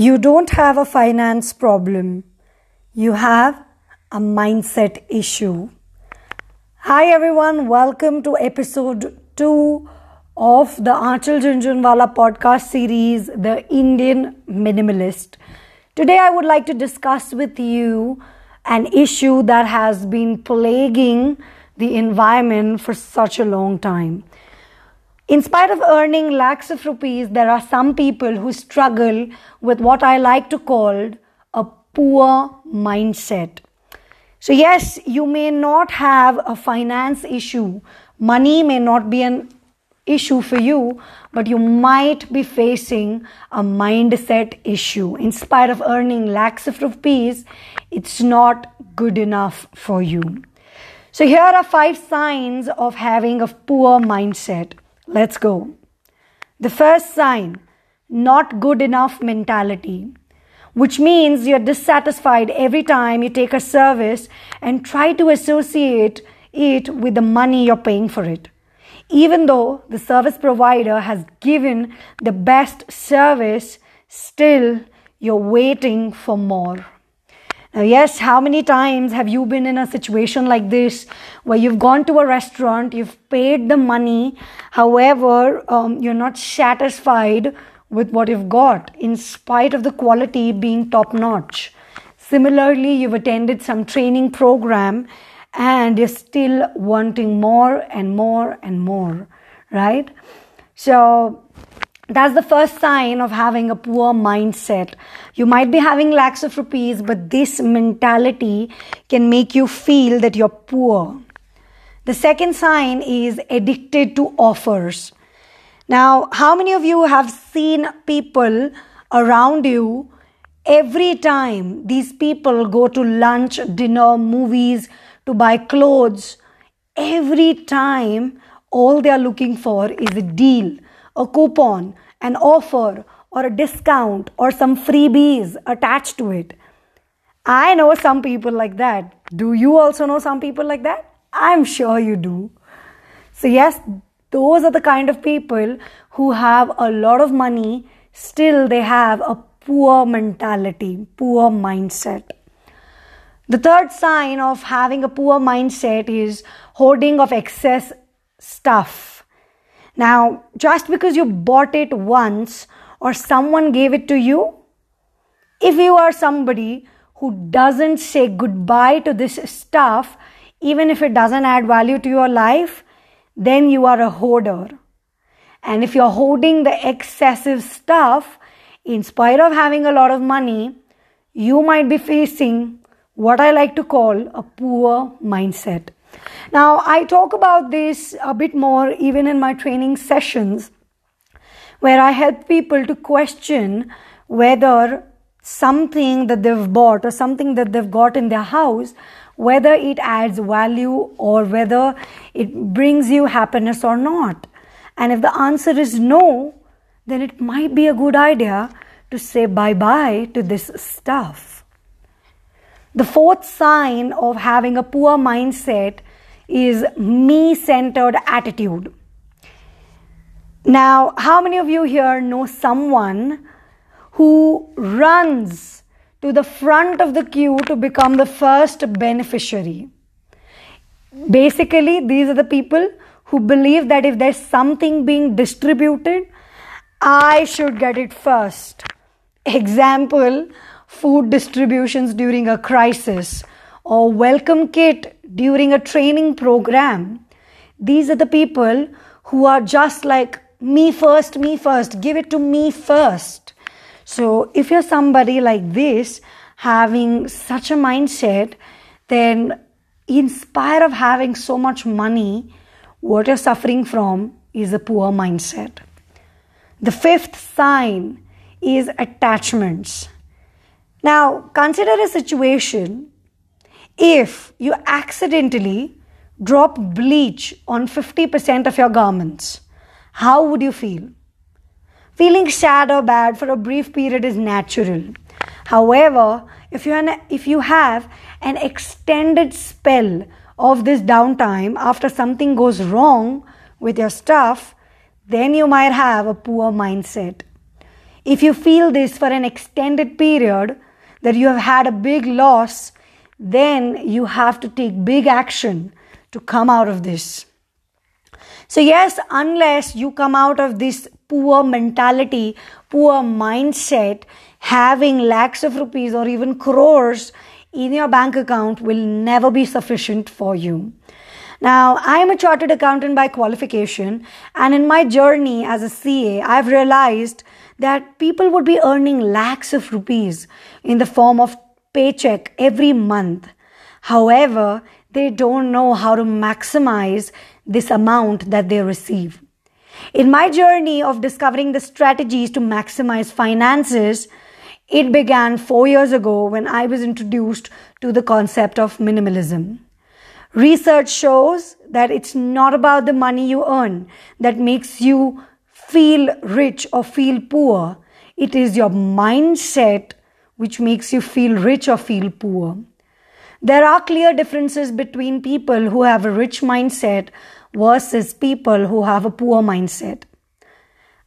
You don't have a finance problem, you have a mindset issue. Hi everyone, welcome to episode 2 of the Aanchal Jhunjhunwala podcast series, The Indian Minimalist. Today I would like to discuss with you an issue that has been plaguing the environment for such a long time. In spite of earning lakhs of rupees, there are some people who struggle with what I like to call a poor mindset. So, yes, you may not have a finance issue, money may not be an issue for you, but you might be facing a mindset issue. In spite of earning lakhs of rupees, it's not good enough for you. So, here are five signs of having a poor mindset. Let's go. The first sign not good enough mentality, which means you're dissatisfied every time you take a service and try to associate it with the money you're paying for it. Even though the service provider has given the best service, still you're waiting for more. Now, yes, how many times have you been in a situation like this where you've gone to a restaurant, you've paid the money, however, um, you're not satisfied with what you've got in spite of the quality being top notch? Similarly, you've attended some training program and you're still wanting more and more and more, right? So, that's the first sign of having a poor mindset. You might be having lakhs of rupees, but this mentality can make you feel that you're poor. The second sign is addicted to offers. Now, how many of you have seen people around you every time these people go to lunch, dinner, movies to buy clothes? Every time, all they are looking for is a deal a coupon, an offer, or a discount, or some freebies attached to it. I know some people like that. Do you also know some people like that? I'm sure you do. So, yes, those are the kind of people who have a lot of money, still, they have a poor mentality, poor mindset. The third sign of having a poor mindset is hoarding of excess stuff now, just because you bought it once or someone gave it to you, if you are somebody who doesn't say goodbye to this stuff, even if it doesn't add value to your life, then you are a hoarder. And if you're hoarding the excessive stuff, in spite of having a lot of money, you might be facing what I like to call a poor mindset. Now, I talk about this a bit more even in my training sessions where I help people to question whether something that they've bought or something that they've got in their house whether it adds value or whether it brings you happiness or not. And if the answer is no, then it might be a good idea to say bye bye to this stuff. The fourth sign of having a poor mindset is me centered attitude. Now, how many of you here know someone who runs to the front of the queue to become the first beneficiary? Basically, these are the people who believe that if there's something being distributed, I should get it first. Example food distributions during a crisis or welcome kit during a training program. These are the people who are just like me first, me first, give it to me first. So, if you're somebody like this, having such a mindset, then in spite of having so much money, what you're suffering from is a poor mindset. The fifth sign is attachments. Now, consider a situation if you accidentally drop bleach on 50% of your garments, how would you feel? Feeling sad or bad for a brief period is natural. However, if you, an, if you have an extended spell of this downtime after something goes wrong with your stuff, then you might have a poor mindset. If you feel this for an extended period, that you have had a big loss, then you have to take big action to come out of this. So, yes, unless you come out of this poor mentality, poor mindset, having lakhs of rupees or even crores in your bank account will never be sufficient for you. Now, I am a chartered accountant by qualification, and in my journey as a CA, I've realized that people would be earning lakhs of rupees in the form of paycheck every month. However, they don't know how to maximize this amount that they receive. In my journey of discovering the strategies to maximize finances, it began four years ago when I was introduced to the concept of minimalism. Research shows that it's not about the money you earn that makes you feel rich or feel poor. It is your mindset which makes you feel rich or feel poor. There are clear differences between people who have a rich mindset versus people who have a poor mindset.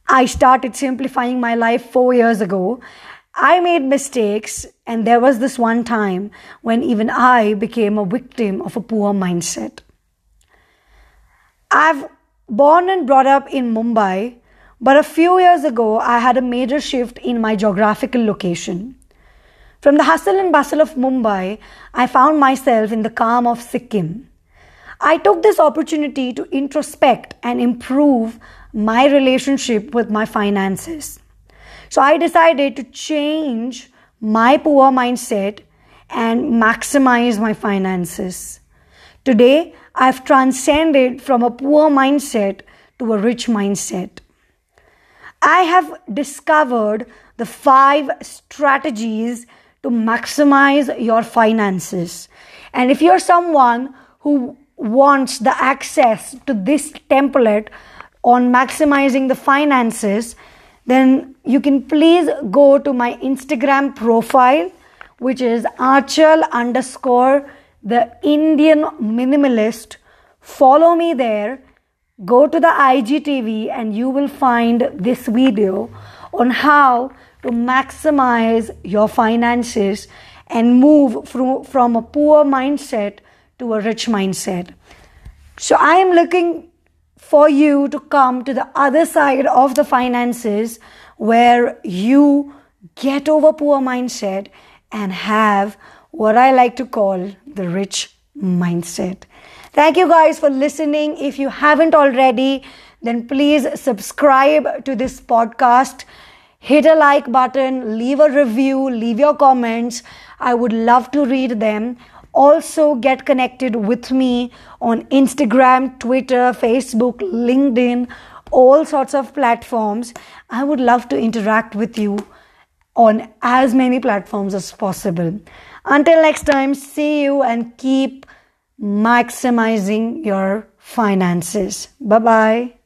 I started simplifying my life four years ago I made mistakes, and there was this one time when even I became a victim of a poor mindset. I've born and brought up in Mumbai, but a few years ago I had a major shift in my geographical location. From the hustle and bustle of Mumbai, I found myself in the calm of Sikkim. I took this opportunity to introspect and improve my relationship with my finances. So I decided to change my poor mindset and maximize my finances. Today, I've transcended from a poor mindset to a rich mindset. I have discovered the five strategies to maximize your finances. And if you're someone who wants the access to this template on maximizing the finances, then you can please go to my Instagram profile, which is Aanchal underscore the Indian minimalist. Follow me there. Go to the IGTV and you will find this video on how to maximize your finances and move from, from a poor mindset to a rich mindset. So I am looking for you to come to the other side of the finances where you get over poor mindset and have what I like to call the rich mindset. Thank you guys for listening. If you haven't already, then please subscribe to this podcast. Hit a like button, leave a review, leave your comments. I would love to read them also get connected with me on Instagram, Twitter, Facebook, LinkedIn, all sorts of platforms. I would love to interact with you on as many platforms as possible. Until next time, see you and keep maximizing your finances. Bye bye.